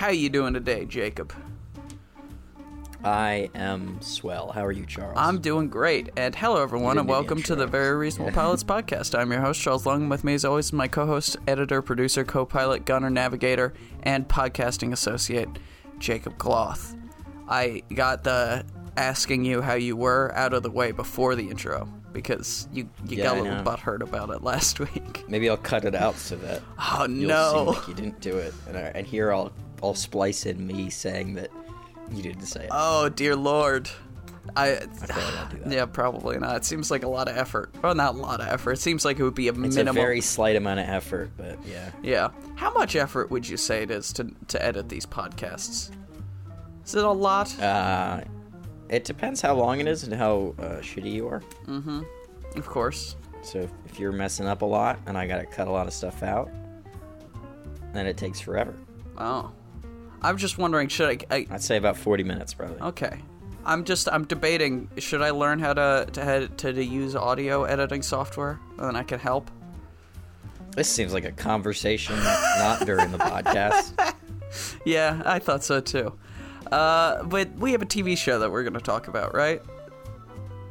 How you doing today, Jacob? I am swell. How are you, Charles? I'm doing great. And hello, everyone, and welcome to the. Very Reasonable Pilots podcast. I'm your host, Charles Long. With me, as always, my co-host, editor, producer, co-pilot, gunner, navigator, and podcasting associate, Jacob Cloth. I got the asking you how you were out of the way before the intro because you you Yeah, got I a little know. butthurt about it last week. Maybe I'll cut it out so that Oh you'll no! seem like you didn't do it, and, I, and here I'll I'll splice in me saying that you didn't say it. Oh dear lord. I, probably won't do that. yeah, probably not. It seems like a lot of effort. Well, not a lot of effort. It seems like it would be a it's minimum. a very slight amount of effort, but yeah. Yeah. How much effort would you say it is to to edit these podcasts? Is it a lot? Uh, it depends how long it is and how uh, shitty you are. Mm-hmm. Of course. So if, if you're messing up a lot and I gotta cut a lot of stuff out, then it takes forever. Oh. I'm just wondering should I, I I'd say about 40 minutes probably. Okay. I'm just I'm debating should I learn how to to to, to use audio editing software and then I can help? This seems like a conversation not during the podcast. Yeah, I thought so too. Uh, but we have a TV show that we're going to talk about, right?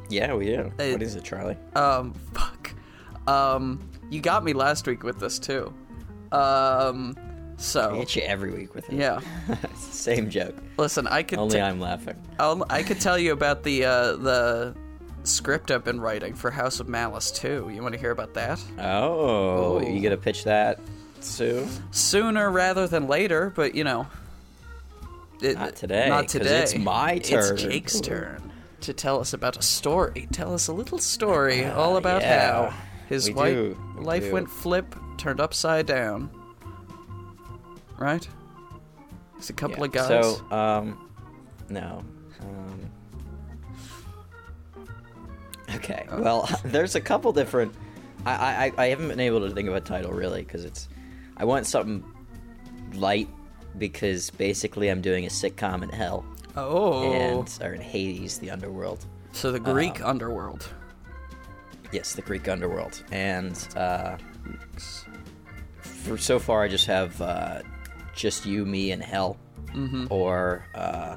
Yeah, we do. Hey. what is it, Charlie? Um, fuck. Um, you got me last week with this too. Um, I so hit you every week with it. yeah. Same joke. Listen, I could Only ta- I'm laughing. I'll, I could tell you about the uh, the script I've been writing for House of Malice too. You want to hear about that? Oh, Oh. you gonna pitch that soon? Sooner rather than later, but you know. It, Not today, Not today. it's my turn. It's Jake's turn to tell us about a story. Tell us a little story all about Ah, yeah. how his We life do. went flip, turned upside down. Right? It's a couple Yeah. of guys. So, um, no. Um, okay. Uh. Well, there's a couple different. I, I I haven't been able to think of a title really because it's. I want something light because basically I'm doing a sitcom in hell oh, and or in Hades, the underworld. so the Greek underworld. Yes, the Greek underworld, and uh, for so far I just have uh, just you, me, and hell, Mm-hmm. or uh,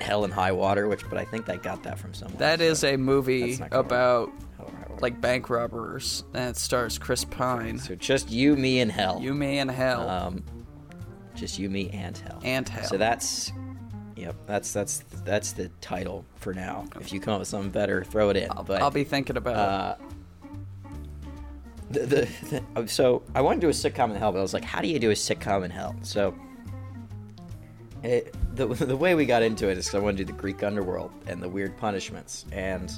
hell and high water. Which, but I think I got that from someone. That is a movie That's not gonna about Hell and High Water. like bank robbers, and it stars Chris Pine. so just you, me, and hell. You, me, and hell, um, just you, me, and hell. and hell. So that's. Yep, that's that's that's the title for now. If you come up with something better, throw it in. but I'll be thinking about uh, the, the, the oh, so I want to do a sitcom in hell, but I was like, how do you do a sitcom in hell? So it, the the way we got into it is I want to do the Greek underworld and the weird punishments. And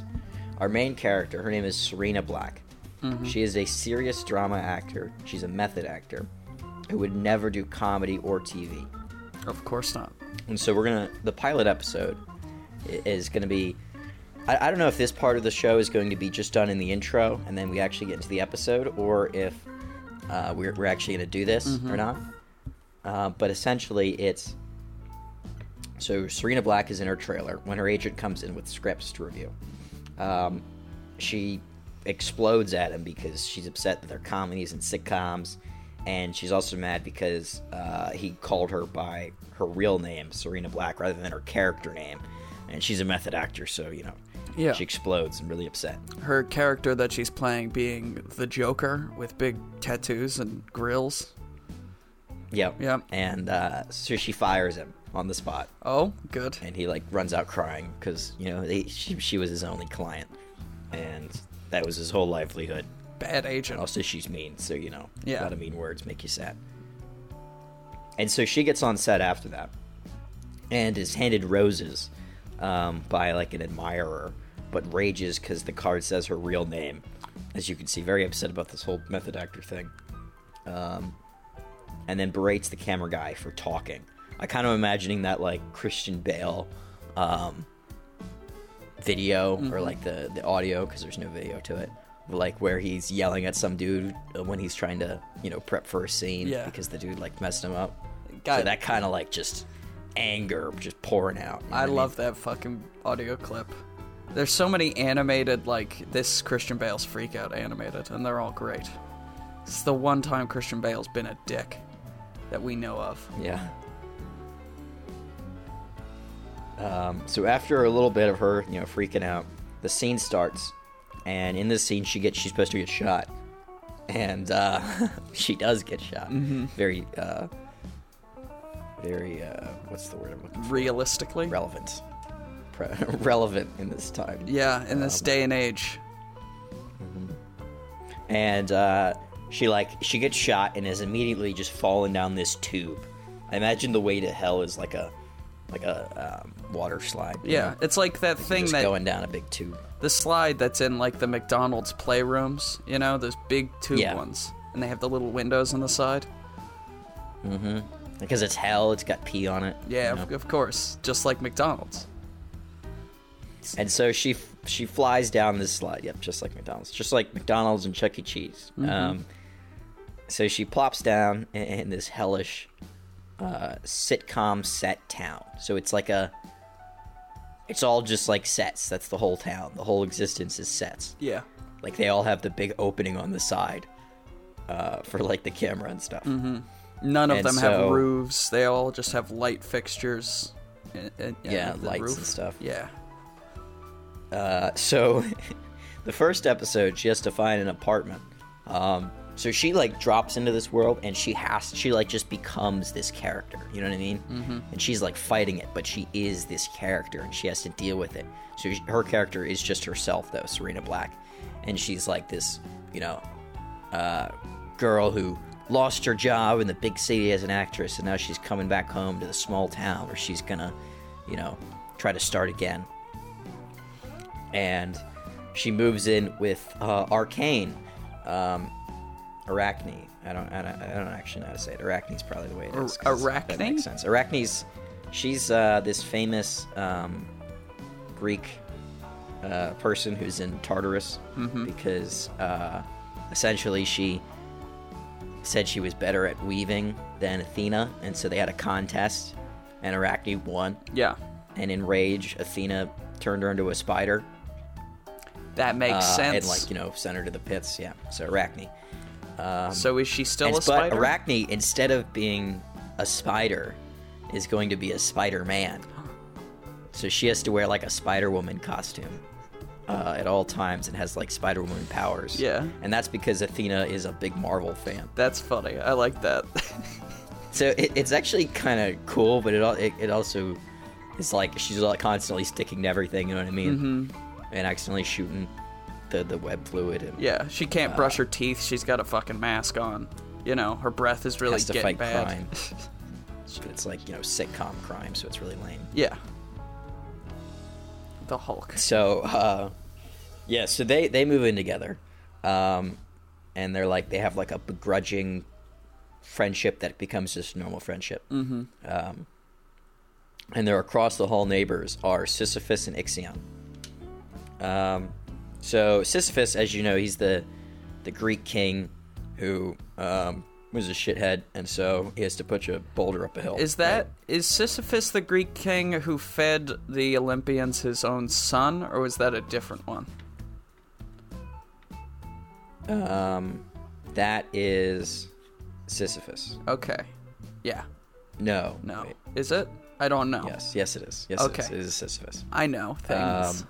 our main character, her name is Serena Black. Mm-hmm. She is a serious drama actor. She's a method actor who would never do comedy or TV. Of course not. And so we're gonna the pilot episode is gonna be. I, I don't know if this part of the show is going to be just done in the intro and then we actually get into the episode, or if uh, we're we're actually gonna do this or not. Uh, but essentially, it's so Serena Black is in her trailer when her agent comes in with scripts to review. Um, she explodes at him because she's upset that they're comedies and sitcoms, and she's also mad because uh, he called her by her real name, Serena Black, rather than her character name. And she's a method actor, so you know, Yeah. she explodes and really upset. Her character that she's playing being the Joker with big tattoos and grills. Yep. Yep. And uh, so she fires him on the spot, Oh, good. and he like runs out crying because you know they, she, she was his only client, and that was his whole livelihood. Bad agent. Also, she's mean, so you know, Yeah. a lot of mean words make you sad. And so she gets on set after that, and is handed roses um, by like an admirer, but rages because the card says her real name. As you can see, very upset about this whole method actor thing. Um, and then berates the camera guy for talking. I kind of imagining that like Christian Bale um, video or like the the audio because there's no video to it like where he's yelling at some dude when he's trying to you know prep for a scene Yeah. because the dude like messed him up Got so it. that kind of like just anger just pouring out you know I mean? love that fucking audio clip. There's so many animated, like this Christian Bale's Freak Out animated, and they're all great. It's the one time Christian Bale's been a dick. that we know of. Yeah. Um, so after a little bit of her, you know, freaking out, the scene starts, and in this scene, she gets she's supposed to get shot, and uh, she does get shot. Very, uh, very, uh, what's the word I'm looking for? Realistically, Relevant. Pre- relevant in this time. yeah, in this Um, day and age, and uh, she like she gets shot and is immediately just falling down this tube. I imagine the way to hell is like a like a um, water slide. yeah, know? it's like that thing just that going down a big tube. the slide that's in like the McDonald's playrooms. You know, those big tube Yeah. ones, and they have the little windows on the side. Because it's hell, it's got pee on it. Yeah, you know? of, course, just like McDonald's. And so she she flies down this slide. Yep, just like McDonald's, just like McDonald's and Chuck E. Cheese. Um, so she plops down in, in this hellish uh, sitcom set town. So it's like a, it's all just like sets. That's the whole town. The whole existence is sets. Yeah, Like they all have the big opening on the side uh, for like the camera and stuff. None of And them have roofs. They all just have light fixtures. and- and- Yeah, lights roof. and stuff. Yeah, Uh, so the first episode she has to find an apartment um, so she like drops into this world and she has she like just becomes this character you know what i mean mm-hmm. and she's like fighting it but she is this character and she has to deal with it so she, her character is just herself though serena black and she's like this you know uh, girl who lost her job in the big city as an actress and now she's coming back home to the small town where she's gonna you know try to start again and she moves in with uh, Arcane, um, Arachne. I don't, I don't, I don't actually know how to say it. Arachne's probably the way it is. 'cause That Arachne? makes sense. Arachne's, she's uh, this famous um, Greek uh, person who's in Tartarus because uh, essentially she said she was better at weaving than Athena, and so they had a contest, and Arachne won. yeah, And in rage, Athena turned her into a spider that makes uh, sense. And like you know, sent her to the pits. Yeah. So Arachne. so is she still And- a but spider? Arachne, instead of being a spider, is going to be a Spider Man. So she has to wear like a Spider Woman costume uh, at all times and has like Spider Woman powers. Yeah. And that's because Athena is a big Marvel fan. That's funny. I like that. So it, it's actually kind of cool, but it, it it also is like she's like constantly sticking to everything. You know what I mean? Mm-hmm. And accidentally shooting the the web fluid and yeah, she can't brush her teeth. She's got a fucking mask on. You know, her breath is really has to getting fight bad. crime. It's like you know sitcom crime, so it's really lame. Yeah. The Hulk. So uh, yeah, so they they move in together, um, and they're like they have like a begrudging friendship that becomes just normal friendship. Mm-hmm. Um, and their across the hall neighbors are Sisyphus and Ixion. Um, so Sisyphus, as you know, he's the the Greek king who um, was a shithead, and so he has to push a boulder up a hill. Is that is Sisyphus the Greek king who fed the Olympians his own son, or was that a different one? Um, that is Sisyphus. Okay. Yeah. No, No. wait. Is it? I don't know. Yes, yes, it is. Yes, Okay. it is. It is Sisyphus. I know things. Um,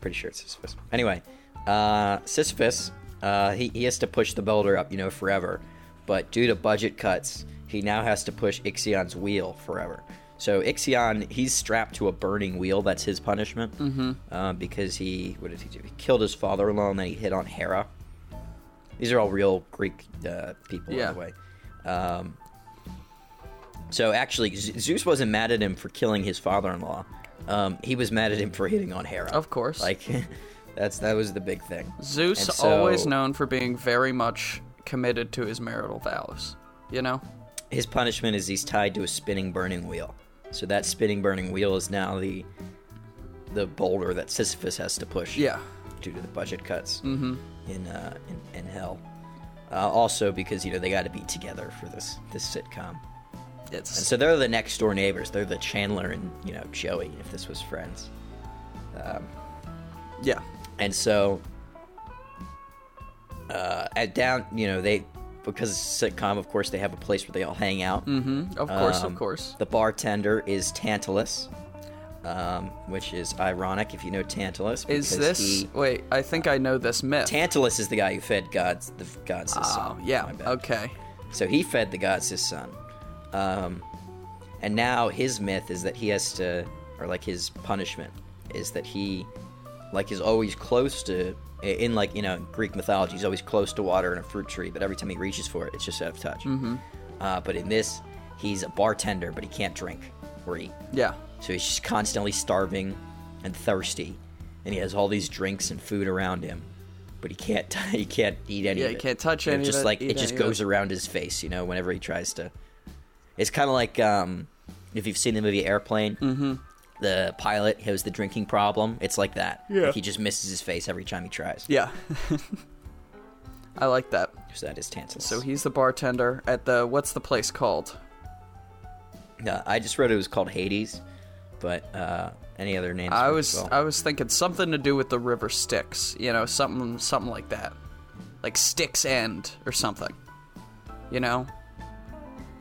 Pretty sure it's Sisyphus. Anyway, uh, Sisyphus, uh, he, he has to push the boulder up, you know, forever. But due to budget cuts, he now has to push Ixion's wheel forever. So Ixion, he's strapped to a burning wheel. That's his punishment. Mm-hmm. Uh, because he, what did he do? He killed his father-in-law and then he hit on Hera. These are all real Greek uh, people, Yeah. by the way. Um, so actually, Z- Zeus wasn't mad at him for killing his father-in-law. Um, he was mad at him for hitting on Hera. Of course. Like, that's that was the big thing. Zeus so- always known for being very much committed to his marital vows. You know? His punishment is he's tied to a spinning, burning wheel. So that spinning, burning wheel is now the the boulder that Sisyphus has to push. Yeah. Due to the budget cuts in uh, in, in hell. Uh, also because you know they got to be together for this this sitcom. It's And so they're the next door neighbors. They're the Chandler and you know Joey if this was Friends. yeah. And so, uh, at down, you know, they because sitcom, of course, they have a place where they all hang out. Mm-hmm. Of course, Um, of course. The bartender is Tantalus, um, which is ironic if you know Tantalus. Is this? he- Wait, I think I know this myth. Tantalus is the guy who fed gods the gods his son. oh, son. yeah. Okay. So he fed the gods his son. Um, and now his myth is that he has to, or like his punishment is that he, like, is always close to, in like, you know, Greek mythology, he's always close to water and a fruit tree, but every time he reaches for it, it's just out of touch. Mm-hmm. Uh, but in this, he's a bartender, but he can't drink or eat. Yeah. So he's just constantly starving and thirsty, and he has all these drinks and food around him, but he can't he can't eat any Yeah, of he can't touch know, any Just it, like it just goes around his face, you know, whenever he tries to. It's kind of like um, if you've seen the movie Airplane. Mm-hmm. The pilot has the drinking problem. It's like that. Yeah. Like he just misses his face every time he tries. Yeah. I like that. So that is Tantalus. So he's the bartender at the what's the place called? Uh, I just wrote it was called Hades, but uh, any other names? I was well. I was thinking something to do with the river Styx, you know, something something like that, like Styx End or something, you know.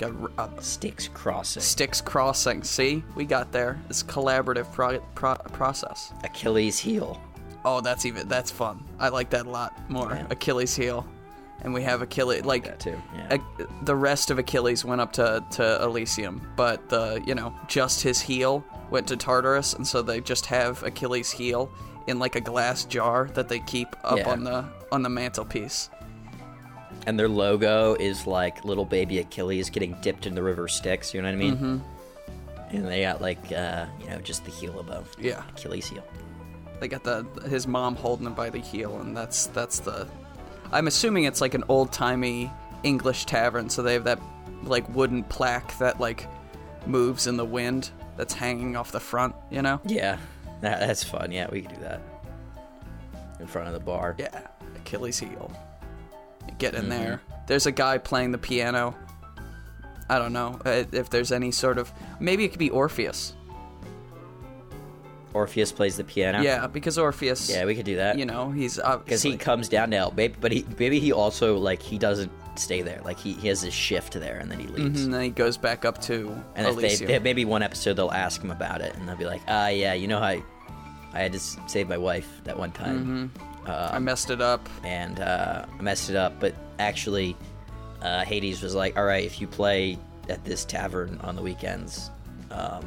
Got a, a Styx Crossing. Styx Crossing. See, we got there. It's a collaborative pro- pro- process. Achilles heel. Oh, that's even that's fun. I like that a lot more. Yeah. Achilles heel, and we have Achilles like That too. Yeah. A- the rest of Achilles went up to, to Elysium, but the you know just his heel went to Tartarus, and so they just have Achilles' heel in like a glass jar that they keep up Yeah. on the on the mantelpiece. And their logo is like little baby Achilles getting dipped in the river Styx. You know what I mean? Mm-hmm. And they got like uh, you know just the heel above. Yeah, Achilles heel. they got the his mom holding him by the heel, and that's that's the. I'm assuming it's like an old timey English tavern, so they have that like wooden plaque that like moves in the wind that's hanging off the front. You know? Yeah, that, that's fun. Yeah, we can do that in front of the bar. Yeah, Achilles heel. Get in there. There's a guy playing the piano. I don't know uh, if there's any sort of maybe it could be Orpheus. Orpheus plays the piano. Yeah, because Orpheus. yeah, we could do that. You know, he's because he comes down to help, maybe, but he maybe he also like he doesn't stay there. Like he, he has his shift there and then he leaves. and then he goes back up to And if they, Elysium. they maybe one episode they'll ask him about it and they'll be like, ah, yeah, you know how I, I had to save my wife that one time. I messed it up. and uh, I messed it up. But actually, uh, Hades was like, "All right, if you play at this tavern on the weekends, um,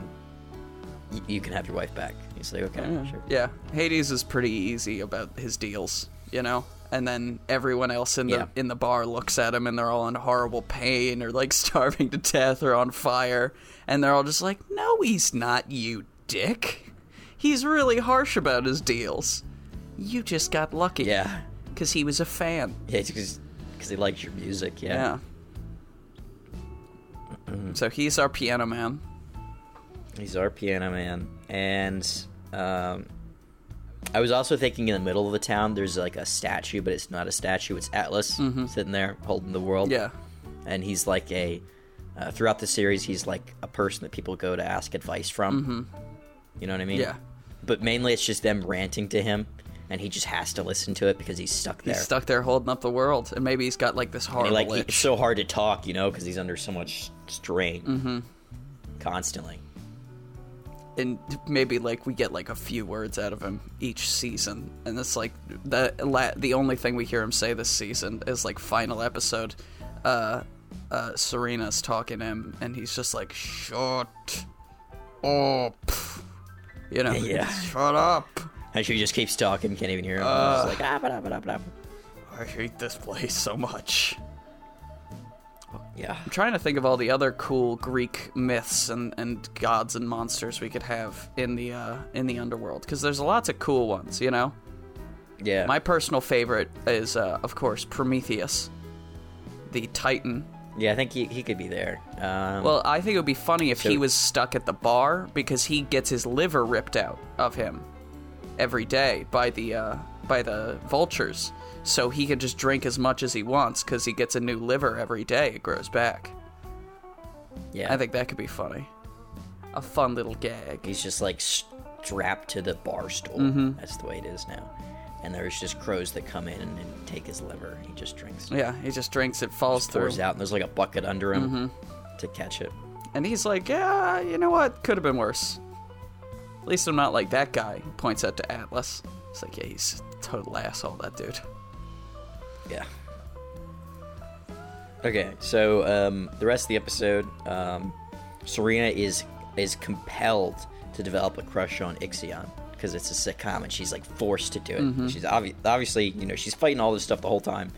y- you can have your wife back." He's like, "Okay, sure." Yeah, Hades is pretty easy about his deals, you know. And then everyone else in the Yeah. in the bar looks at him, and they're all in horrible pain, or like starving to death, or on fire, and they're all just like, "No, he's not, you dick. He's really harsh about his deals. You just got lucky, Yeah, because he was a fan." yeah, because he likes your music. Yeah. Yeah. so he's our piano man. he's our piano man, and um, I was also thinking in the middle of the town, there's like a statue, but it's not a statue; it's Atlas sitting there holding the world. Yeah. and he's like a uh, throughout the series he's like a person that people go to ask advice from you know what i mean Yeah. but mainly it's just them ranting to him and he just has to listen to it because he's stuck there He's stuck there holding up the world, and maybe he's got like this hard. like he, it's so hard to talk you know because he's under so much strain mm-hmm. constantly and maybe like we get like a few words out of him each season and it's like the la- the only thing we hear him say this season is like final episode uh uh serena's talking to him and he's just like shut up you know Yeah. shut up and she just keeps talking can't even hear him. He's like ah, ba-da, ba-da, ba-da. i hate this place so much. Yeah. I'm trying to think of all the other cool greek myths and and gods and monsters we could have in the uh in the underworld because there's lots of cool ones you know? Yeah. My personal favorite is, uh, of course, Prometheus, the Titan. yeah i think he, he could be there. Um, Well, I think it would be funny if he was stuck at the bar because he gets his liver ripped out of him every day by the uh, by the vultures, so he can just drink as much as he wants because he gets a new liver every day. It grows back. yeah I think that could be funny. A fun little gag. He's just like strapped to the bar stool. Mm-hmm. That's the way it is now. and there's just crows that come in and, and take his liver. He just drinks, Yeah, he just drinks it, falls through, pours out, and there's like a bucket under him to catch it. and he's like, "Yeah, you know what? Could have been worse. At least I'm not like that guy." He points out to Atlas. It's like, yeah, he's a total asshole. That dude. Yeah. Okay, so um, the rest of the episode, um, Serena is is compelled to develop a crush on Ixion because it's a sitcom and she's like forced to do it. She's obvi- obviously, you know, she's fighting all this stuff the whole time,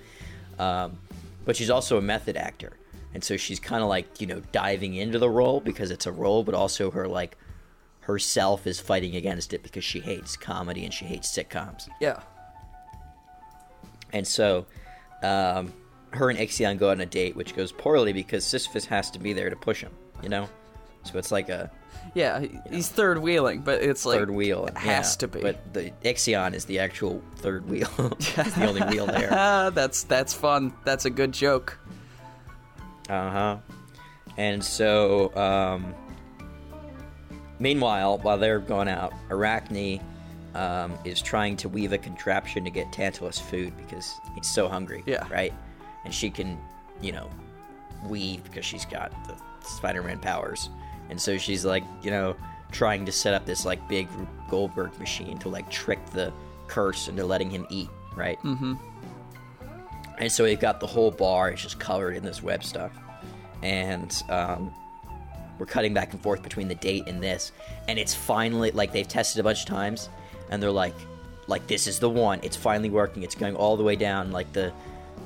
um, but she's also a method actor, and so she's kind of like you know diving into the role because it's a role, but also her like herself is fighting against it because she hates comedy and she hates sitcoms. Yeah. And so, um, her and Ixion go on a date, which goes poorly because Sisyphus has to be there to push him, you know? So it's like a Yeah, he- he's third wheeling, but it's like third wheel. It has yeah, to be. But the Ixion is the actual third wheel. it's the only wheel there. ah, that's that's fun. That's a good joke. Uh huh. And so, um, meanwhile, while they're going out, Arachne um, is trying to weave a contraption to get Tantalus food because he's so hungry. Yeah. Right? And she can, you know, weave because she's got the Spider Man powers. And so she's like, you know, trying to set up this like big Goldberg machine to like trick the curse into letting him eat, right? Mm-hmm. And so they've got the whole bar is just covered in this web stuff. And um, we're cutting back and forth between the date and this. And it's finally like they've tested a bunch of times and they're like like this is the one. It's finally working. It's going all the way down like the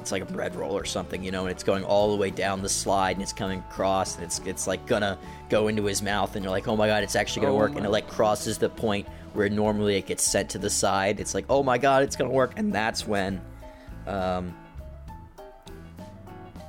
it's like a bread roll or something, you know, and it's going all the way down the slide and it's coming across and it's it's like gonna go into his mouth and you're like, "Oh my god, it's actually to Oh work." And it like crosses the point where normally it gets sent to the side. It's like, "Oh my god, it's to work." And that's when um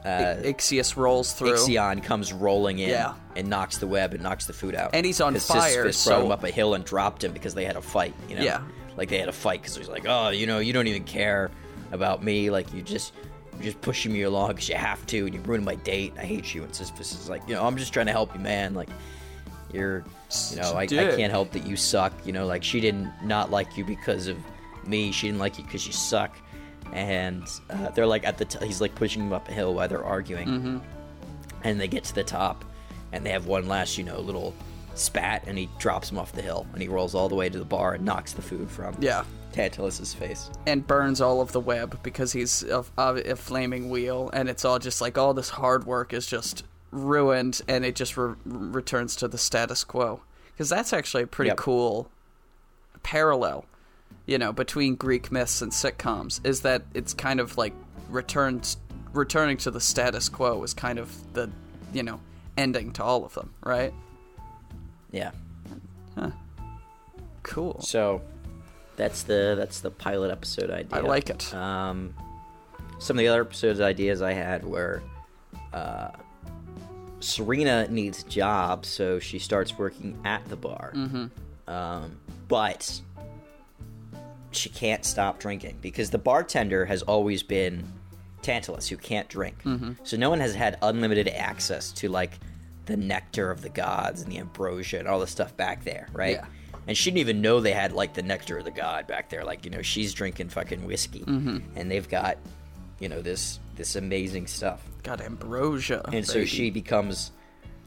uh, Ixius rolls through. Ixion comes rolling in Yeah. And knocks the web and knocks the food out. And he's on fire, Sisyphus brought so- him up a hill and dropped him because they had a fight. You know, Yeah. like they had a fight because he's like, oh, you know, you don't even care about me. Like you just you're just pushing me along because you have to, and you ruined my date. I hate you. And Sisyphus is like, you know, I'm just trying to help you, man. Like you're, you know, I, I can't help that you suck. You know, like she didn't not like you because of me. She didn't like you because you suck. And uh, they're like at the t- he's like pushing him up a hill while they're arguing Mm-hmm. and they get to the top and they have one last you know little spat and he drops him off the hill and he rolls all the way to the bar and knocks the food from Yeah. Tantalus's face. and burns all of the web because he's a, a, a flaming wheel, and it's all just like all this hard work is just ruined, and it just re- returns to the status quo. Because that's actually a pretty Yep. cool parallel, you know, between Greek myths and sitcoms. Is that it's kind of like returns returning to the status quo is kind of the you know ending to all of them, right? Yeah. Cool. So that's the that's the pilot episode idea. I like it. Um, some of the other episodes ideas I had were uh, Serena needs a job, so she starts working at the bar. Mm-hmm. Um, but she can't stop drinking because the bartender has always been Tantalus, who can't drink. Mm-hmm. So no one has had unlimited access to like the nectar of the gods and the ambrosia and all the stuff back there, right? Yeah. And she didn't even know they had like the nectar of the god back there. Like you know, she's drinking fucking whiskey, Mm-hmm. and they've got you know this this amazing stuff Got ambrosia. and so she becomes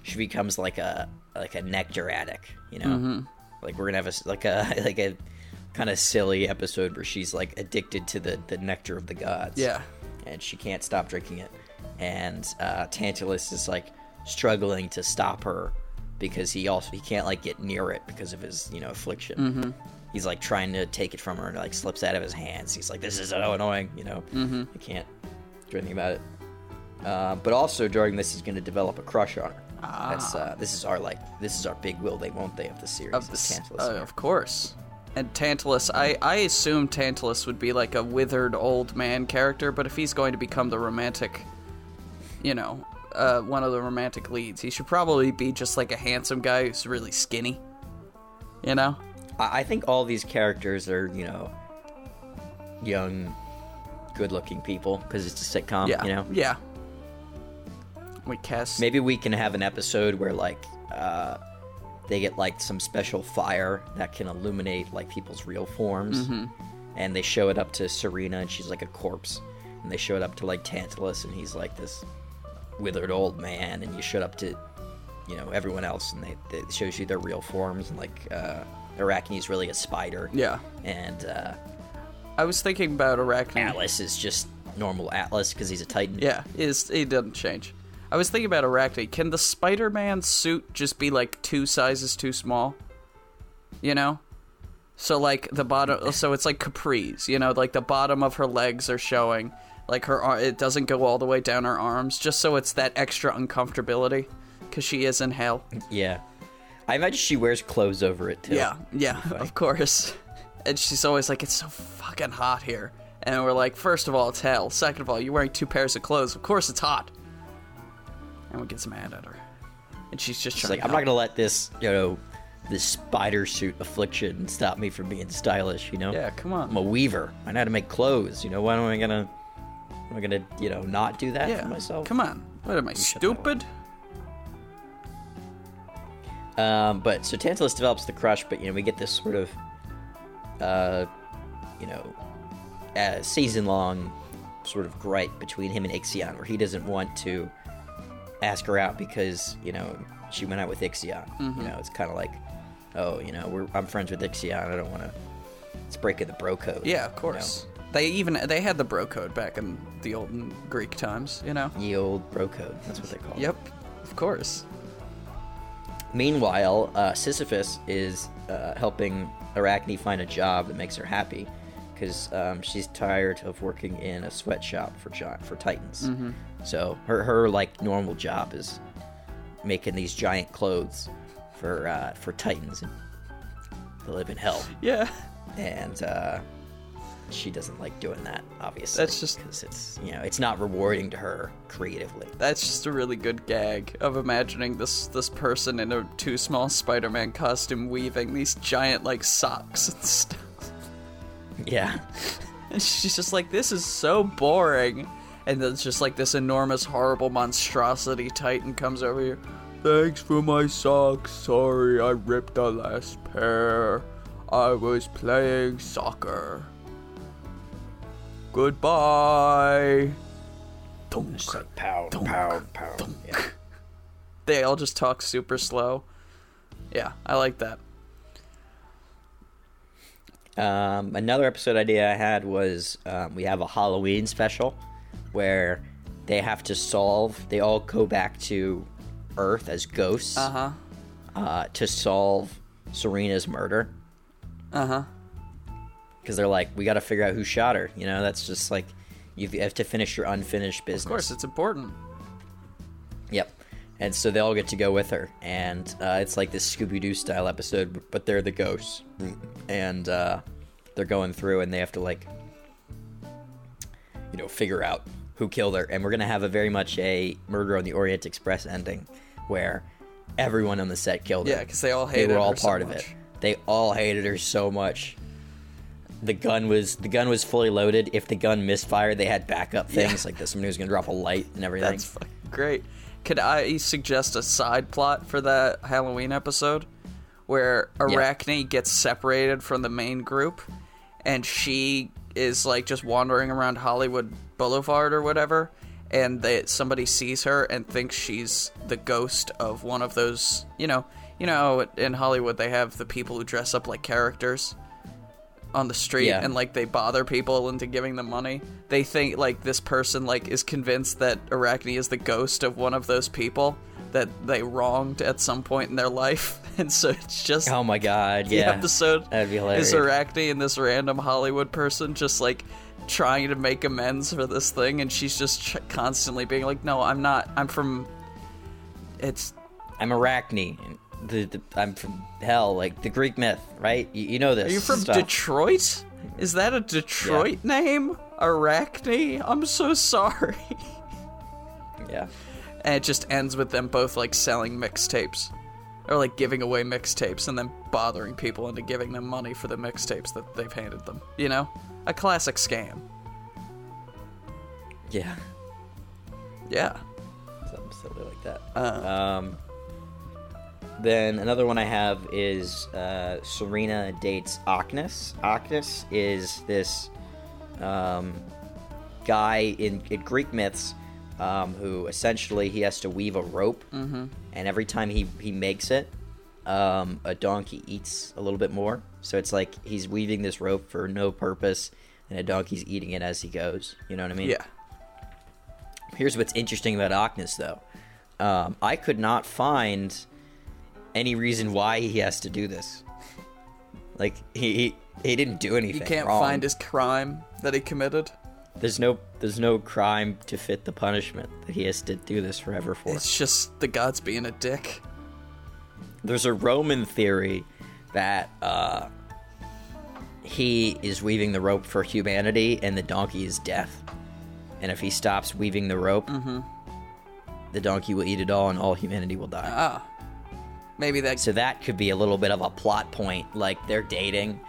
she becomes like a like a nectar addict you know Mm-hmm. like we're gonna have a like a like a kind of silly episode where she's like addicted to the the nectar of the gods Yeah. And she can't stop drinking it and uh tantalus is like struggling to stop her because he also he can't like get near it because of his you know affliction Mm-hmm. he's like trying to take it from her and it like slips out of his hands he's like this is so annoying you know Mm-hmm. i can't do anything about it uh, but also during this, he's going to develop a crush on her. That's uh, this is our like this is our big will they won't they of the series. of, the, uh, of course. And Tantalus, I, I assume Tantalus would be like a withered old man character, but if he's going to become the romantic, you know, uh, one of the romantic leads, he should probably be just like a handsome guy who's really skinny. You know? I, I think all these characters are you know young, good-looking people because it's a sitcom. yeah. You know, Yeah. We cast. maybe we can have an episode where like uh, they get like some special fire that can illuminate like people's real forms, and they show it up to Serena, and she's like a corpse, and they show it up to like Tantalus, and he's like this withered old man, and you show it up to you know everyone else, and they, they shows you their real forms, and like uh, Arachne's really a spider, Yeah. and uh, I was thinking about Arachne. Atlas is just normal Atlas because he's a Titan. Yeah, is he doesn't change. I was thinking about Arachne. Can the Spider-Man suit just be like two sizes too small? You know? So like the bottom so it's like capris, you know, like the bottom of her legs are showing. Like her ar- it doesn't go all the way down her arms just so it's that extra uncomfortability cuz she is in hell. Yeah. I imagine she wears clothes over it too. Yeah, yeah, of course. And she's always like, "It's so fucking hot here," and we're like, first of all, it's hell. Second of all, you're wearing two pairs of clothes. Of course, it's hot." And we get mad at her, and she's just She's like, I'm not gonna let this, you know, this spider suit affliction stop me from being stylish. You know. Yeah, come on. I'm a weaver. I know how to make clothes. You know, why am I gonna, am I gonna, you know, not do that yeah, for myself? come on. What am I that stupid? Um, but so Tantalus develops the crush, but you know we get this sort of, uh, you know, uh, season long sort of gripe between him and Ixion, where he doesn't want to ask her out because you know she went out with Ixion. Mm-hmm. You know, it's kind of like, oh, you know, we're I'm friends with Ixion. I don't want to. It's breaking the bro code. Yeah, of you know? course. They even they had the bro code back in the olden Greek times. You know. the old bro code. That's what they call it. Yep, of course. Meanwhile, uh, Sisyphus is uh, helping Arachne find a job that makes her happy because um, she's tired of working in a sweatshop for gi- for Titans. So her her like normal job is making these giant clothes for uh, for Titans to live in hell, Yeah. and uh, she doesn't like doing that. Obviously, That's just- because it's you know it's not rewarding to her creatively. That's just a really good gag of imagining this this person in a too small Spider-Man costume weaving these giant like socks and stuff. Yeah. And she's just like, this is so boring. And then it's just like this enormous, horrible monstrosity Titan comes over here. Thanks for my socks. Sorry, I ripped the last pair. I was playing soccer. Goodbye. Dunk. Just like pound, Dunk. pound, pound. Yeah. They all just talk super slow. Yeah, I like that. Um, another episode idea I had was um, we have a Halloween special where they have to solve. They all go back to Earth as ghosts Uh huh. uh, to solve Serena's murder Uh huh. because they're like, we got to figure out who shot her. You know, that's just like you have to finish your unfinished business. Of course, it's important. Yep. And so they all get to go with her, and uh, it's like this Scooby Doo style episode, but they're the ghosts, and uh, they're going through, and they have to like, you know, figure out who killed her, and we're gonna have a very much a Murder on the Orient Express ending, where everyone on the set killed her. Yeah, because they all hated. they were all her so part of it. They all hated her so much. The gun was the gun was fully loaded. If the gun misfired, they had backup things like this. Somebody was gonna drop a light and everything. That's fucking great. Could I suggest a side plot for that Halloween episode where Arachne gets separated from the main group and she is like just wandering around Hollywood Boulevard or whatever and they, somebody sees her and thinks she's the ghost of one of those, you know, you know in Hollywood they have the people who dress up like characters on the street Yeah. and like they bother people into giving them money. They think like this person like is convinced that Arachne is the ghost of one of those people that they wronged at some point in their life, and so it's just Oh my god, the yeah. episode That'd be hilarious. is Arachne and this random Hollywood person just like trying to make amends for this thing, and she's just ch- constantly being like, "No, I'm not. I'm from." It's I'm Arachne. The, the, I'm from hell, like the Greek myth, right? You, you know this. Are you from stuff. Detroit? Is that a Detroit name? Arachne? I'm so sorry. Yeah. and it just ends with them both like selling mixtapes. Or like giving away mixtapes and then bothering people into giving them money for the mixtapes that they've handed them. You know? A classic scam. Yeah. Yeah. Something silly like that. Uh. um. then another one I have is uh, Serena dates Ocnus. Ocnus is this um, guy in, in Greek myths um, who essentially he has to weave a rope, mm-hmm. and every time he, he makes it, um, a donkey eats a little bit more. So it's like he's weaving this rope for no purpose, and a donkey's eating it as he goes. You know what I mean? Yeah. Here's what's interesting about Ocnus, though. Um, I could not find any reason why he has to do this. Like he he, he didn't do anything. He can't wrong. find his crime that he committed. There's no there's no crime to fit the punishment that he has to do this forever for. It's just the gods being a dick. There's a Roman theory that uh, he is weaving the rope for humanity and the donkey is death. And if he stops weaving the rope, the donkey will eat it all and all humanity will die. Ah. Maybe that So that could be a little bit of a plot point. Like they're dating,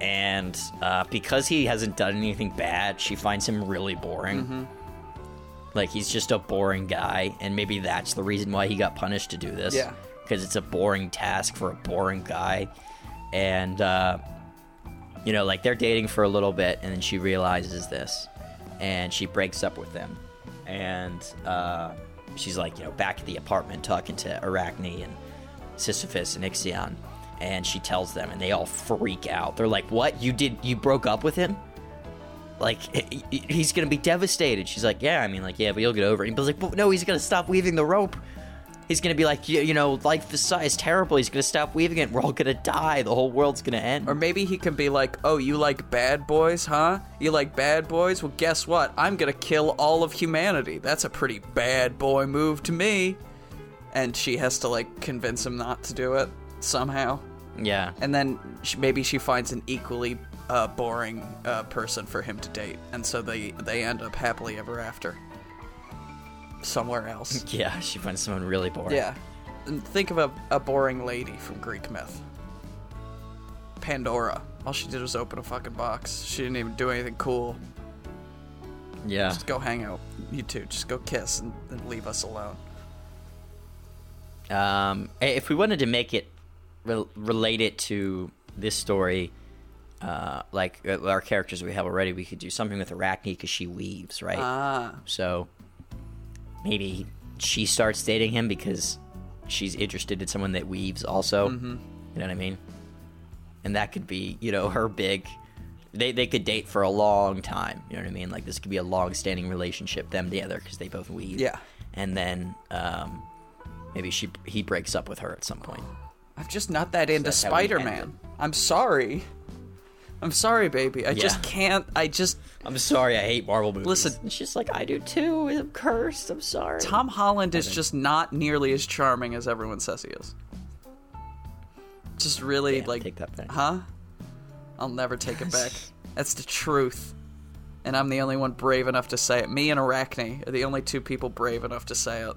and uh, because he hasn't done anything bad, she finds him really boring. Like he's just a boring guy, and maybe that's the reason why he got punished to do this. Yeah. Because it's a boring task for a boring guy, and uh, you know, like they're dating for a little bit, and then she realizes this, and she breaks up with him, and uh, she's like, you know, back at the apartment talking to Arachne and Sisyphus and Ixion, and she tells them, and they all freak out. They're like, "What? You did? You broke up with him? Like he- he- he's gonna be devastated." She's like, "Yeah, I mean, like, yeah, but you'll get over it." He's like, "But no, he's gonna stop weaving the rope. He's gonna be like, you, you know, life is is terrible. He's gonna stop weaving it. We're all gonna die. The whole world's gonna end." Or maybe he can be like, "Oh, you like bad boys, huh? You like bad boys? Well, guess what? I'm gonna kill all of humanity. That's a pretty bad boy move to me." And she has to like convince him not to do it somehow. yeah, And then sh maybe she finds an equally uh, boring uh, person for him to date, and so they they end up happily ever after. Somewhere else. yeah. She finds someone really boring. Yeah. And think of a, a boring lady from Greek myth. Pandora. All she did was open a fucking box. She didn't even do anything cool. yeah. Just go hang out. You two, just go kiss and, and leave us alone. Um, if we wanted to make it re- relate it to this story, uh, like uh, our characters we have already, we could do something with Arachne because she weaves, right? Ah. so maybe she starts dating him because she's interested in someone that weaves also. Mm-hmm. You know what I mean? And that could be, you know, her big. They, they could date for a long time. You know what I mean? Like this could be a long-standing relationship, them together, because they both weave. Yeah. And then um, maybe she he breaks up with her at some point. I'm just not that into that's how we Spider Man. I'm sorry. I'm sorry, baby. I just can't. I just. I'm sorry, I hate Marvel movies. Listen- it's just like I do too. I'm cursed. I'm sorry. Tom Holland is just not nearly as charming as everyone says he is. Just really, Damn, like. take that back. Huh? I'll never take it back. That's the truth. And I'm the only one brave enough to say it. Me and Arachne are the only two people brave enough to say it.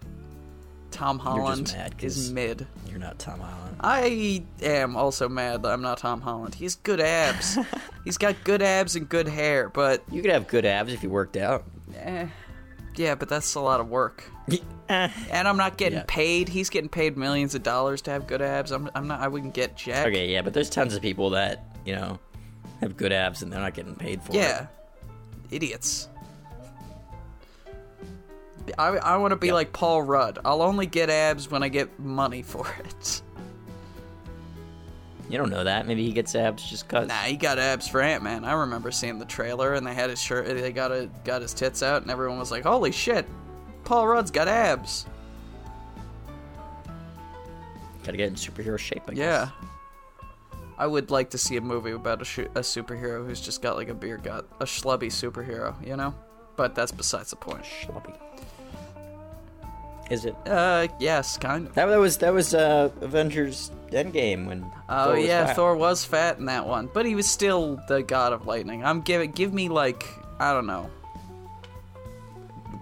Tom Holland is mid. You're not Tom Holland. I am also mad that I'm not Tom Holland. He's good abs. He's got good abs and good hair, but You could have good abs if you worked out. eh, yeah, but that's a lot of work. Eh. And I'm not getting Yeah. paid. He's getting paid millions of dollars to have good abs. I'm, I'm not. I wouldn't get jack. okay, yeah, but there's tons of people that you know have good abs and they're not getting paid for Yeah, it. Yeah, idiots. I, I want to be Yep. like Paul Rudd. I'll only get abs when I get money for it. You don't know that. Maybe he gets abs just cause. Nah, he got abs for Ant Man. I remember seeing the trailer and they had his shirt. They got a, got his tits out, and everyone was like, "Holy shit, Paul Rudd's got abs." Gotta get in superhero shape. I Yeah. guess. I would like to see a movie about a, sh- a superhero who's just got like a beer gut, a schlubby superhero, you know. But that's besides the point. Schloppy. Is it? Uh, yes, kind of. That, that was that was uh, Avengers Endgame when. Oh Thor yeah, fat. Thor was fat in that one, but he was still the god of lightning. I'm giving give me like I don't know,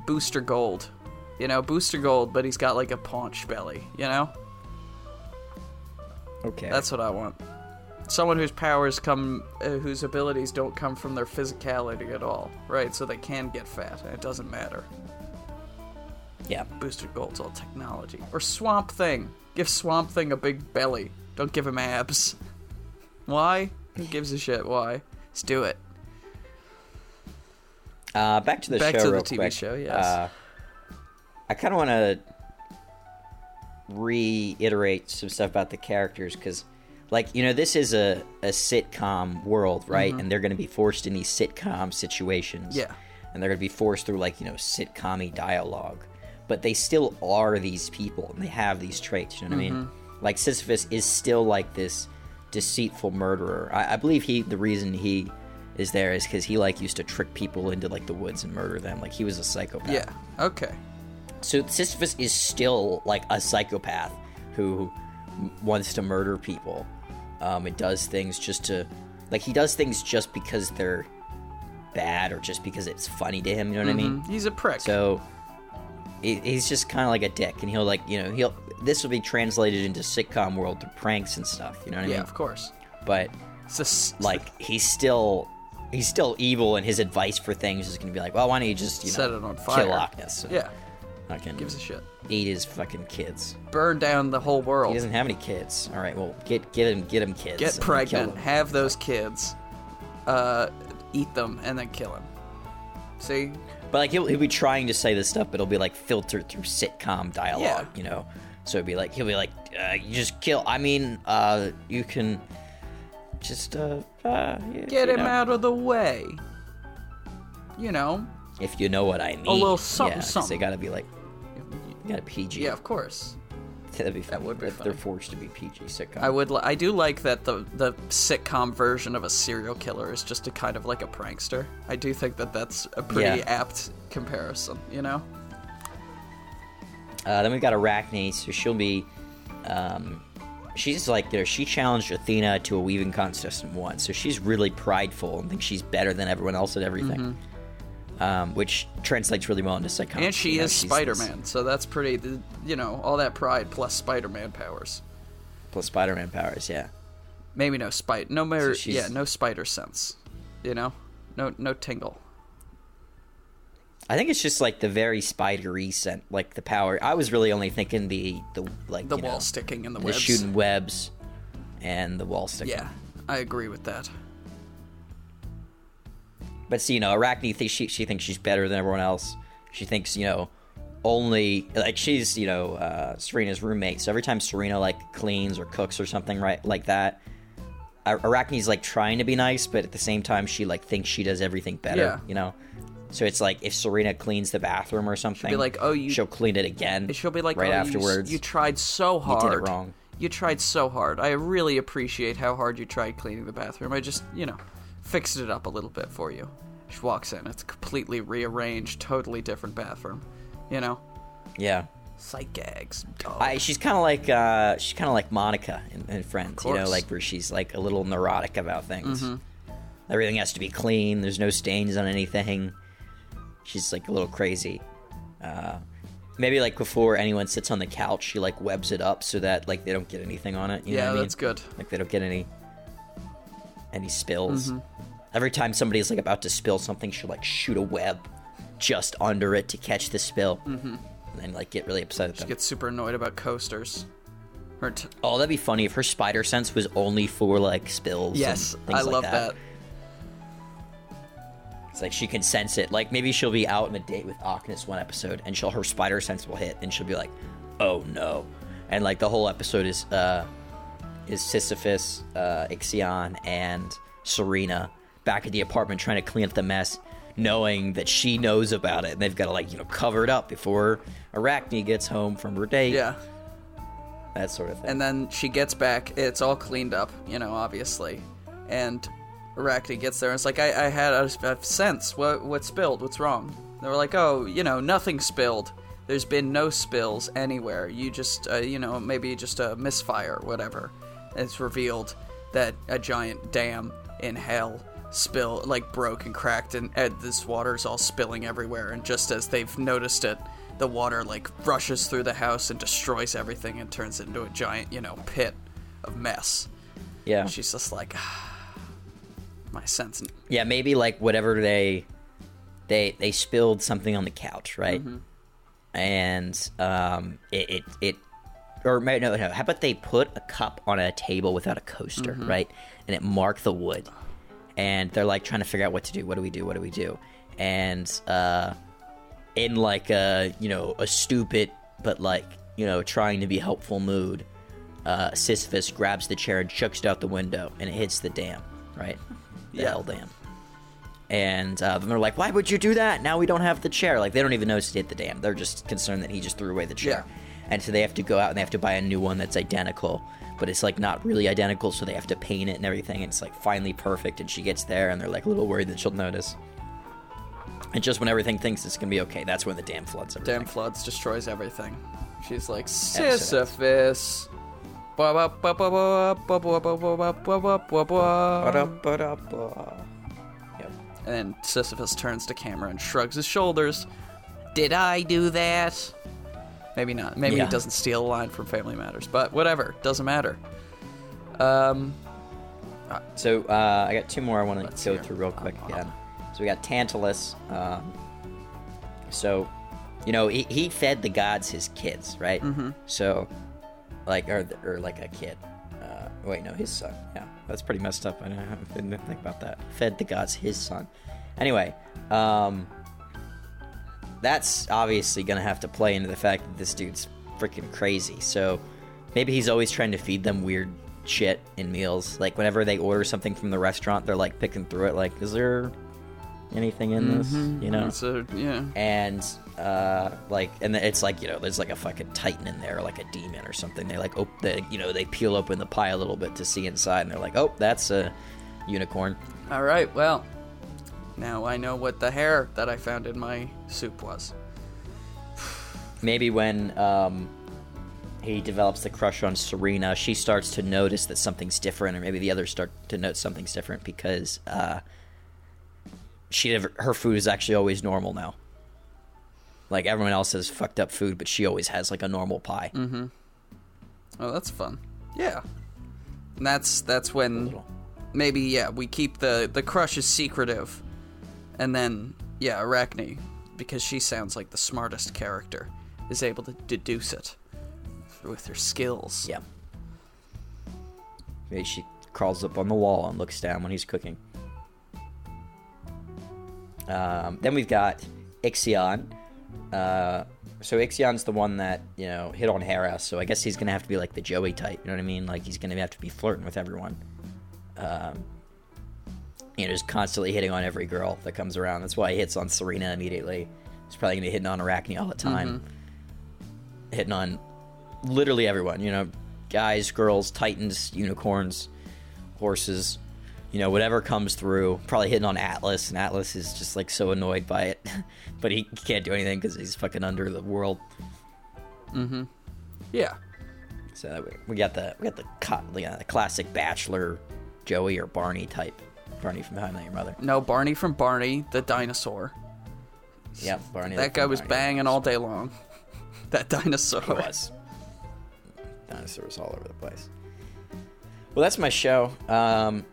Booster Gold, you know, Booster Gold, but he's got like a paunch belly, you know. Okay. That's what I want. Someone whose powers come, uh, whose abilities don't come from their physicality at all, right? So they can get fat, and it doesn't matter. Yeah. Booster Gold's all technology. Or Swamp Thing. Give Swamp Thing a big belly. Don't give him abs. Why? Who gives a shit? Why? Let's do it. Uh, back to the Back show. to the TV quick. show, yes. Uh, I kind of want to reiterate some stuff about the characters because, like, you know, this is a, a sitcom world, right? And they're going to be forced in these sitcom situations. Mm-hmm. Yeah. And they're going to be forced through, like, you know, sitcom dialogue. But they still are these people and they have these traits, you know what I Mm-hmm. mean? Like, Sisyphus is still, like, this deceitful murderer. I, I believe he, the reason he is there is because he, like, used to trick people into, like, the woods and murder them. Like, he was a psychopath. Yeah. Okay. So Sisyphus is still like a psychopath who m- wants to murder people. Um, it does things just to, like he does things just because they're bad or just because it's funny to him. You know what I mean? Mm, He's a prick. So he, he's just kind of like a dick, and he'll like you know he'll this will be translated into sitcom world through pranks and stuff. You know what I yeah, mean? Yeah, of course. But It's just like he's still. He's still evil, and his advice for things is going to be like, "Well, why don't you just you know Set it on kill fire." Loch Ness? and yeah, fucking gives a shit. eat his fucking kids." Burn down the whole world. He doesn't have any kids. All right, well, get get him get him kids. Get pregnant. Have those kids. Uh, eat them and then kill him. See? But like he'll, he'll be trying to say this stuff, but it'll be like filtered through sitcom dialogue, Yeah. you know. So it'd be like he'll be like, uh, "You just kill." I mean, uh, you can just uh, uh you- Get you him know, out of the way. You know. if you know what I mean. A little something, yeah, something. They gotta be like, you gotta PG. Yeah, of course. that'd be funny would be if they're forced to be PG sitcom. I would. Li- I do like that the the sitcom version of a serial killer is just a kind of like a prankster. I do think that that's a pretty Yeah. apt comparison. You know. Uh, then we've got Arachne, so she'll be. Um, she's like, you know, she challenged Athena to a weaving contest and won. So she's really prideful and thinks she's better than everyone else at everything. Um, which translates really well into sitcom. And she You know, is Spider Man, so that's pretty. You know, all that pride plus Spider Man powers. Plus Spider Man powers, yeah. Maybe no spite. No mer- So Yeah, no spider sense. You know, no no tingle. I think it's just like the very spidery scent, like the power. I was really only thinking the the like The wall know, sticking in the the webs. shooting webs, and the wall sticking. Yeah, I agree with that. But see, you know, Arachne thinks she she thinks she's better than everyone else. She thinks you know only like she's you know uh, Serena's roommate. So every time Serena like cleans or cooks or something right like that, Arachne's like trying to be nice, but at the same time she like thinks she does everything better. Yeah. You know. So it's like if Serena cleans the bathroom or something, she'll be like, "Oh, you- she'll clean it again. She'll be like, right "Oh, afterwards. You, tried so hard. You did it wrong. You tried so hard. I really appreciate how hard you tried cleaning the bathroom. I just, you know, fixed it up a little bit for you. She walks in. It's a completely rearranged, totally different bathroom. You know, yeah. sight gags. I, she's kind of like uh, she's kind of like Monica in, in Friends, you know. Mm-hmm. like where she's like a little neurotic about things. Everything has to be clean. There's no stains on anything. She's like a little crazy. Uh, maybe like before anyone sits on the couch, she like webs it up so that like they don't get anything on it. You know yeah, what I mean? that's good. Like they don't get any any spills. Mm-hmm. Every time somebody's like about to spill something, she'll like shoot a web just under it to catch the spill, mm-hmm. and then like get really upset at them. Get super annoyed about coasters. Her t- Oh, that'd be funny if her spider sense was only for like spills. yes, and I like love that. that. It's like she can sense it. Like maybe she'll be out on a date with Ocnus one episode, and she'll her spider sense will hit, and she'll be like, "Oh no!" And like the whole episode is uh is Sisyphus, uh, Ixion, and Serena back at the apartment trying to clean up the mess, knowing that she knows about it, and they've got to like you know cover it up before Arachne gets home from her date. Yeah. that sort of thing. And then she gets back. It's all cleaned up, you know, obviously. And Arachne gets there and it's like, I, I had a, a sense. What, what spilled? What's wrong? They were like, oh, you know, nothing spilled. There's been no spills anywhere. You just, uh, you know, maybe just a misfire, whatever. It's revealed that a giant dam in hell spill like broke and cracked and, and this water's all spilling everywhere and just as they've noticed it the water like rushes through the house and destroys everything and turns it into a giant you know pit of mess. Yeah, she's just like my sense Yeah, maybe like whatever they they they spilled something on the couch, right? and um, it, it it or no no how about they put a cup on a table without a coaster right? And it marked the wood. And they're like trying to figure out what to do. What do we do? What do we do? And uh in like a you know a stupid but like you know trying to be helpful mood uh sisyphus grabs the chair and chucks it out the window and it hits the dam right? The Yeah. hell dam. And uh, then they're like, "Why would you do that? Now we don't have the chair." Like they don't even notice it hit the dam. They're just concerned that he just threw away the chair, and so they have to go out and they have to buy a new one that's identical but it's like not really identical so they have to paint it and everything and it's like finally perfect and she gets there and they're like a little worried that she'll notice and just when everything thinks it's gonna be okay that's when the dam floods everything. dam floods destroys everything she's like sisyphus Yep. And Sisyphus turns to camera and shrugs his shoulders. Did I do that? Maybe not. Maybe Yeah. he doesn't steal a line from Family Matters, but whatever. Doesn't matter. Um, So uh, I got two more I want to go hear. through real quick again. So we got Tantalus. Um, so, you know, he, he fed the gods his kids, right? Mm-hmm. So, like, or, or like a kid. Uh, wait, no, his son. Yeah, that's pretty messed up. I didn't think about that. Fed the gods his son. Anyway, um, that's obviously going to have to play into the fact that this dude's freaking crazy. So maybe he's always trying to feed them weird shit in meals. Like whenever they order something from the restaurant, they're like picking through it. Like, is there anything in this? You know. so yeah. And uh, like, and it's like you know, there's like a fucking titan in there, like a demon or something. They like, oh, they you know, they peel open the pie a little bit to see inside, and they're like, oh, that's a unicorn. All right. Well, now I know what the hair that I found in my soup was. maybe when um, he develops the crush on Serena, she starts to notice that something's different, or maybe the others start to note something's different because uh, she never, her food is actually always normal now. Like everyone else has fucked up food, but she always has like a normal pie. Mm-hmm. Oh, that's fun. Yeah. And that's that's when maybe yeah we keep the the crush is secretive, and then yeah Arachne because she sounds like the smartest character is able to deduce it with her skills. Yeah. She crawls up on the wall and looks down when he's cooking. Um, then we've got Ixion. Uh, so Ixion's the one that you know hit on Hera, so I guess he's gonna have to be like the Joey type. You know what I mean? Like he's gonna have to be flirting with everyone. Um, you know, just constantly hitting on every girl that comes around. That's why he hits on Serena immediately. He's probably gonna be hitting on Arachne all the time, hitting on literally everyone. You know, guys, girls, titans, unicorns, horses. You know, whatever comes through. Probably hitting on Atlas, and Atlas is just like so annoyed by it, but he can't do anything because he's fucking under the world. Mm-hmm. Yeah. So we, we got the we got the, co- yeah, the classic bachelor Joey or Barney type. Barney from How I Met Your Mother. No, Barney from Barney the dinosaur. Yep, Barney. That guy was Barney. banging all day long. that dinosaur. He was. Dinosaurs all over the place. Well, that's my show. Um,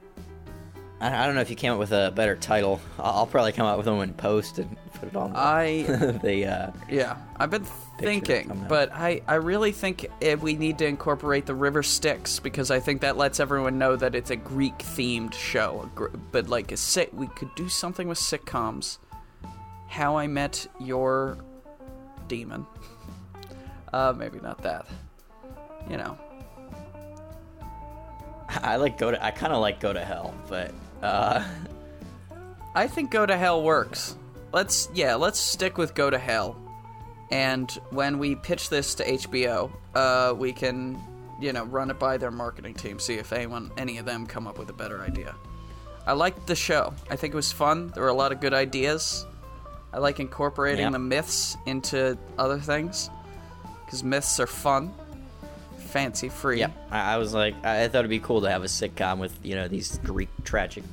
I, I don't know if you came up with a better title. I'll, I'll probably come up with one in post and put it on the, I the uh, Yeah, I've been thinking, but I, I really think eh, we need to incorporate the River Styx because I think that lets everyone know that it's a Greek themed show. But like a sit, we could do something with sitcoms. How I Met Your Demon. Uh, maybe not that. You know, I like go to. I kind of like go to hell, but uh, I think Go to Hell works. Let's yeah, let's stick with Go to Hell. And when we pitch this to HBO, uh, we can, you know, run it by their marketing team, see if anyone, any of them, come up with a better idea. I liked the show. I think it was fun. There were a lot of good ideas. I like incorporating Yeah. the myths into other things because myths are fun, fancy free. yeah, I, I was like, I, I thought it'd be cool to have a sitcom with you know these Greek tragic,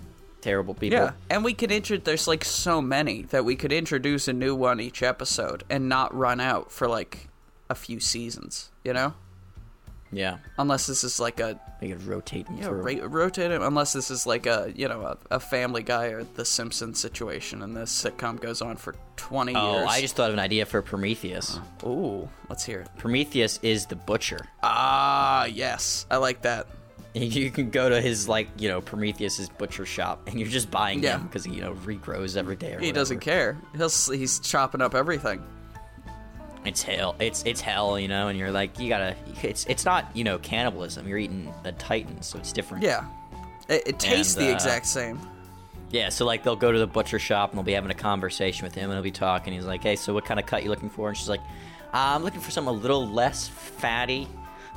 terrible people. Yeah, and we could introduce. There's like so many that we could introduce a new one each episode and not run out for like a few seasons. You know? Yeah, Unless this is like a they could rotate them yeah, ra- rotate it. Unless this is like a you know a, a Family Guy or The Simpsons situation, and this sitcom goes on for twenty oh, years. I just thought of an idea for Prometheus. ooh, let's hear it. Prometheus is the butcher. Ah, yes, I like that. You can go to his like you know Prometheus's butcher shop, and you're just buying Yeah. him because he you know regrows every day. Or He doesn't care. He'll he's chopping up everything. It's hell. It's it's hell, you know, and you're like you gotta. It's it's not you know cannibalism. You're eating a titan, so it's different. Yeah, it, it tastes And, the uh, exact same. Yeah, so like they'll go to the butcher shop and they'll be having a conversation with him and he'll be talking. He's like, "Hey, so what kind of cut you looking for?" And she's like, uh, "I'm looking for something a little less fatty,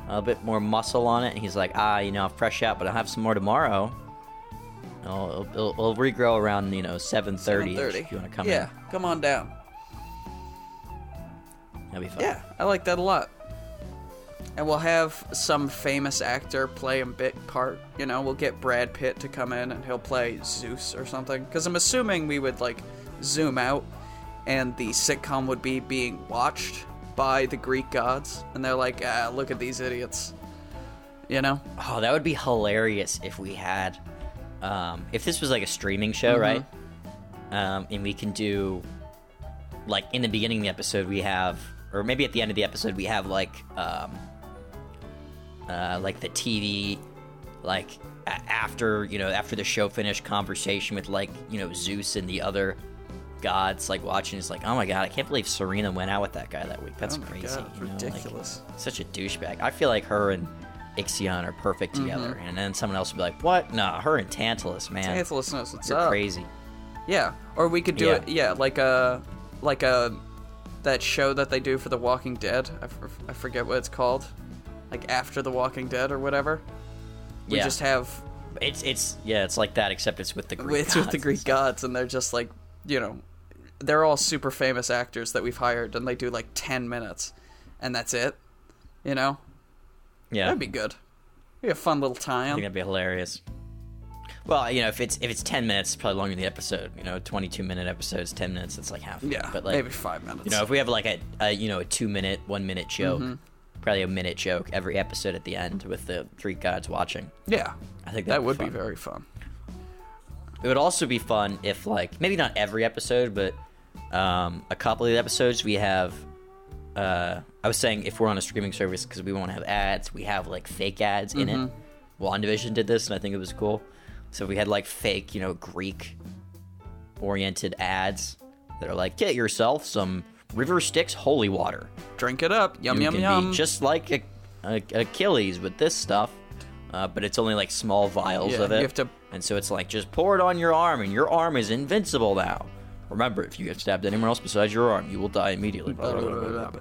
a bit more muscle on it." And he's like, "Ah, you know, fresh out, but I'll have some more tomorrow. It'll, it'll, it'll regrow around you know 7:30 30. if you want to come yeah, come on down. That'll be fun. Yeah, I like that a lot. And we'll have some famous actor play a bit part. You know, we'll get Brad Pitt to come in and he'll play Zeus or something. Because I'm assuming we would like zoom out, and the sitcom would be being watched by the Greek gods, and they're like, ah, look at these idiots. You know? Oh, that would be hilarious if we had, um, if this was like a streaming show, right? Um, and we can do, like, in the beginning of the episode, we have, or maybe at the end of the episode, we have like, um, uh, like the TV, like a- after you know after the show finished, conversation with like you know Zeus and the other gods, like watching. It's like, oh my god, I can't believe Serena went out with that guy that week. That's Oh crazy. God, you know, like, ridiculous. such a douchebag. I feel like her and Ixion are perfect mm-hmm. together, and then someone else would be like, "What? No, her and Tantalus, man, Tantalus knows what's you're up. crazy." Yeah, or we could do Yeah. it. Yeah, like a, like a, that show that they do for The Walking Dead. I, f- I forget what it's called, like After The Walking Dead or whatever. We Yeah. just have It's it's yeah, it's like that, except it's with the Greek. it's with the Greek gods, and they're just like, you know, they're all super famous actors that we've hired, and they do like ten minutes, and that's it. You know, Yeah, that'd be good. Be a fun little time. I think that'd be hilarious. Well, you know, if it's if it's ten minutes, it's probably longer than the episode. You know, twenty two minute episodes, ten minutes, it's like half. Yeah, but like maybe five minutes. you know, if we have like a, a you know a two minute, one minute joke, Mm-hmm. probably a minute joke every episode at the end with the three gods watching. yeah, I think that would fun. be very fun. It would also be fun if, like, maybe not every episode, but um, a couple of the episodes we have. Uh, I was saying if we're on a streaming service because we won't have ads, we have like fake ads in it. WandaVision did this, and I think it was cool. So we had like fake, you know, Greek oriented ads that are like, get yourself some River Styx holy water. Drink it up, yum you yum can yum. be just like a, a, Achilles with this stuff, uh, but it's only like small vials Yeah, of it. you have to- and so it's like just pour it on your arm, and your arm is invincible now. Remember, if you get stabbed anywhere else besides your arm, you will die immediately. Blah, blah, blah.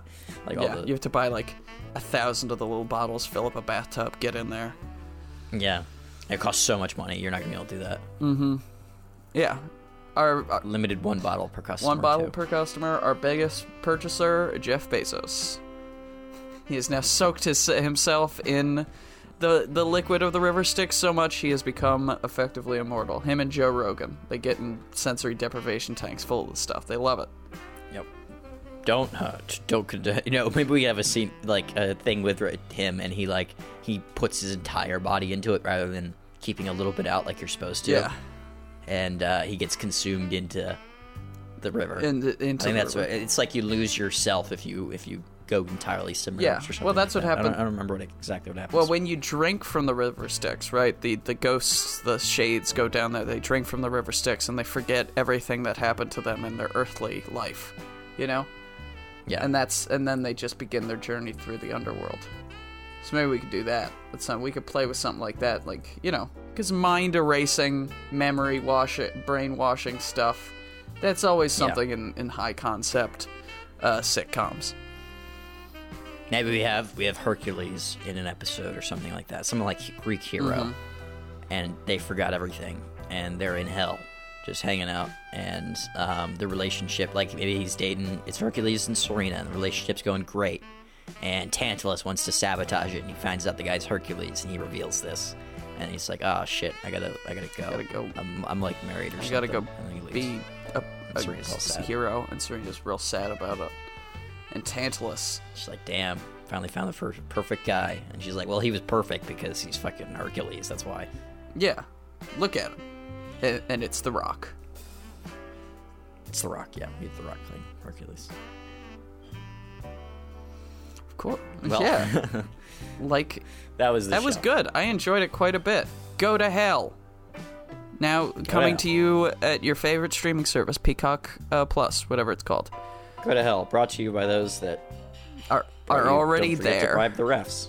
Like all yeah, the you have to buy like a thousand of the little bottles, fill up a bathtub, get in there. yeah, it costs so much money. You're not gonna be able to do that. Mm-hmm. Yeah, our, our Limited one bottle per customer. one bottle too. per customer. Our biggest purchaser, Jeff Bezos. He has now soaked his, himself in the the liquid of the river Styx so much he has become effectively immortal. Him and Joe Rogan, they get in sensory deprivation tanks full of this stuff. They love it. Yep. Don't uh, don't condone. You know, maybe we have a scene like a thing with him, and he like he puts his entire body into it rather than keeping a little bit out like you're supposed to. Yeah, and uh, he gets consumed into the river. in, into I think the that's river. what it's like. You lose yourself if you if you go entirely submerged. Yeah, or something well, that's like what that. I don't, happened- I don't remember what exactly what happens. Well, when you drink from the river Styx, right? The the ghosts, the shades go down there. They drink from the river Styx, and they forget everything that happened to them in their earthly life. You know, yeah, and that's and then they just begin their journey through the underworld. So maybe we could do that. That's something we could play with something like that, like you know, because mind erasing, memory washing, brainwashing stuff. That's always Yeah. something in in high concept uh, sitcoms. Maybe we have we have Hercules in an episode or something like that. Something like Greek hero, Mm-hmm. and they forgot everything, and they're in hell, just hanging out. And um, the relationship, like maybe he's dating, it's Hercules and Serena, and the relationship's going great. And Tantalus wants to sabotage it, and he finds out the guy's Hercules, and he reveals this. And he's like, "Oh shit, I gotta, I gotta go. Gotta go. I'm, I'm like married or You something." gotta go And then he leaves. be a, a sad. hero, and Serena's real sad about it. And Tantalus. She's like, damn, finally found the per- perfect guy. And she's like, well, he was perfect because he's fucking Hercules. That's why. Yeah, look at him, and, and it's the Rock. It's The Rock, yeah. He's The Rock playing Hercules. Of course. Well, yeah, like that was the that was good. I enjoyed it quite a bit. Go to hell. Now coming to to you at your favorite streaming service, Peacock uh, Plus, whatever it's called, Go to hell. Brought to you by those that are are already don't forget there. To bribe the refs.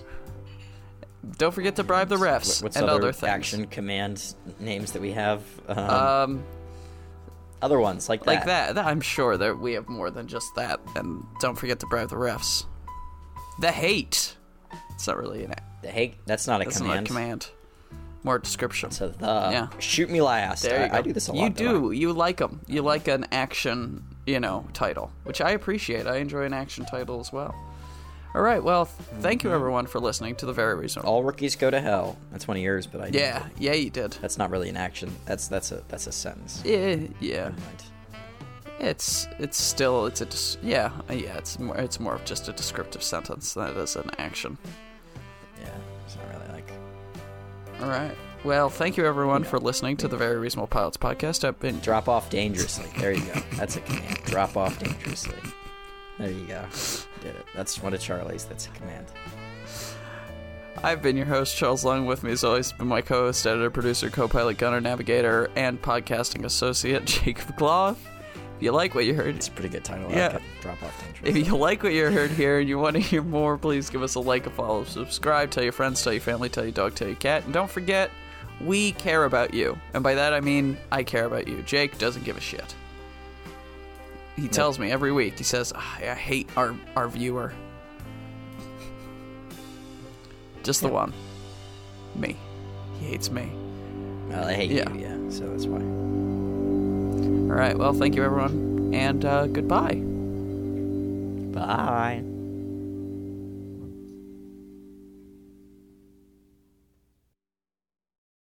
Don't forget to bribe the refs What's and other, other things. action command names that we have? Um, Um, other ones like that. like that. That- I'm sure that we have more than just that. And don't forget to bribe the refs. The hate. It's not really an. The hate. That's not a That's command. not a command. More description. So the Yeah. shoot me last. There you I, go. I do this a lot. You do. You like them. You like an action, you know, title, which I appreciate. I enjoy an action title as well. All right. Well, th- thank Mm-hmm. you everyone for listening to the very reasonable. All rookies go to hell. That's one of yours, but I Yeah. Yeah, you did. That's not really an action. That's that's a that's a sentence. Yeah. Yeah. Never mind. It's it's still it's a dis- yeah uh, yeah it's more it's more of just a descriptive sentence than it is an action. Yeah, it's not really like. All right. Well, thank you everyone for listening to the Very Reasonable Pilots podcast. I've been Drop off dangerously. There you go. That's a command. Drop off dangerously. There you go. Did it. That's one of Charlie's. That's a command. I've been your host Charles Long. With me as always been my co-host, editor, producer, co-pilot, gunner, navigator, and podcasting associate Jacob Gloff. If you like what you heard, It's a pretty good title. Yeah. Drop off dangerously. If you like what you heard here and you want to hear more, please give us a like, a follow, subscribe, tell your friends, tell your family, tell your dog, tell your cat, and don't forget, we care about you. And by that I mean I care about you. Jake doesn't give a shit. He tells me every week. He says, "Ah, "I hate our our viewer." Just the one. Me. He hates me. Well, I hate Yeah. you. Yeah. So that's why. All right. Well, thank you everyone, and uh, goodbye. Bye.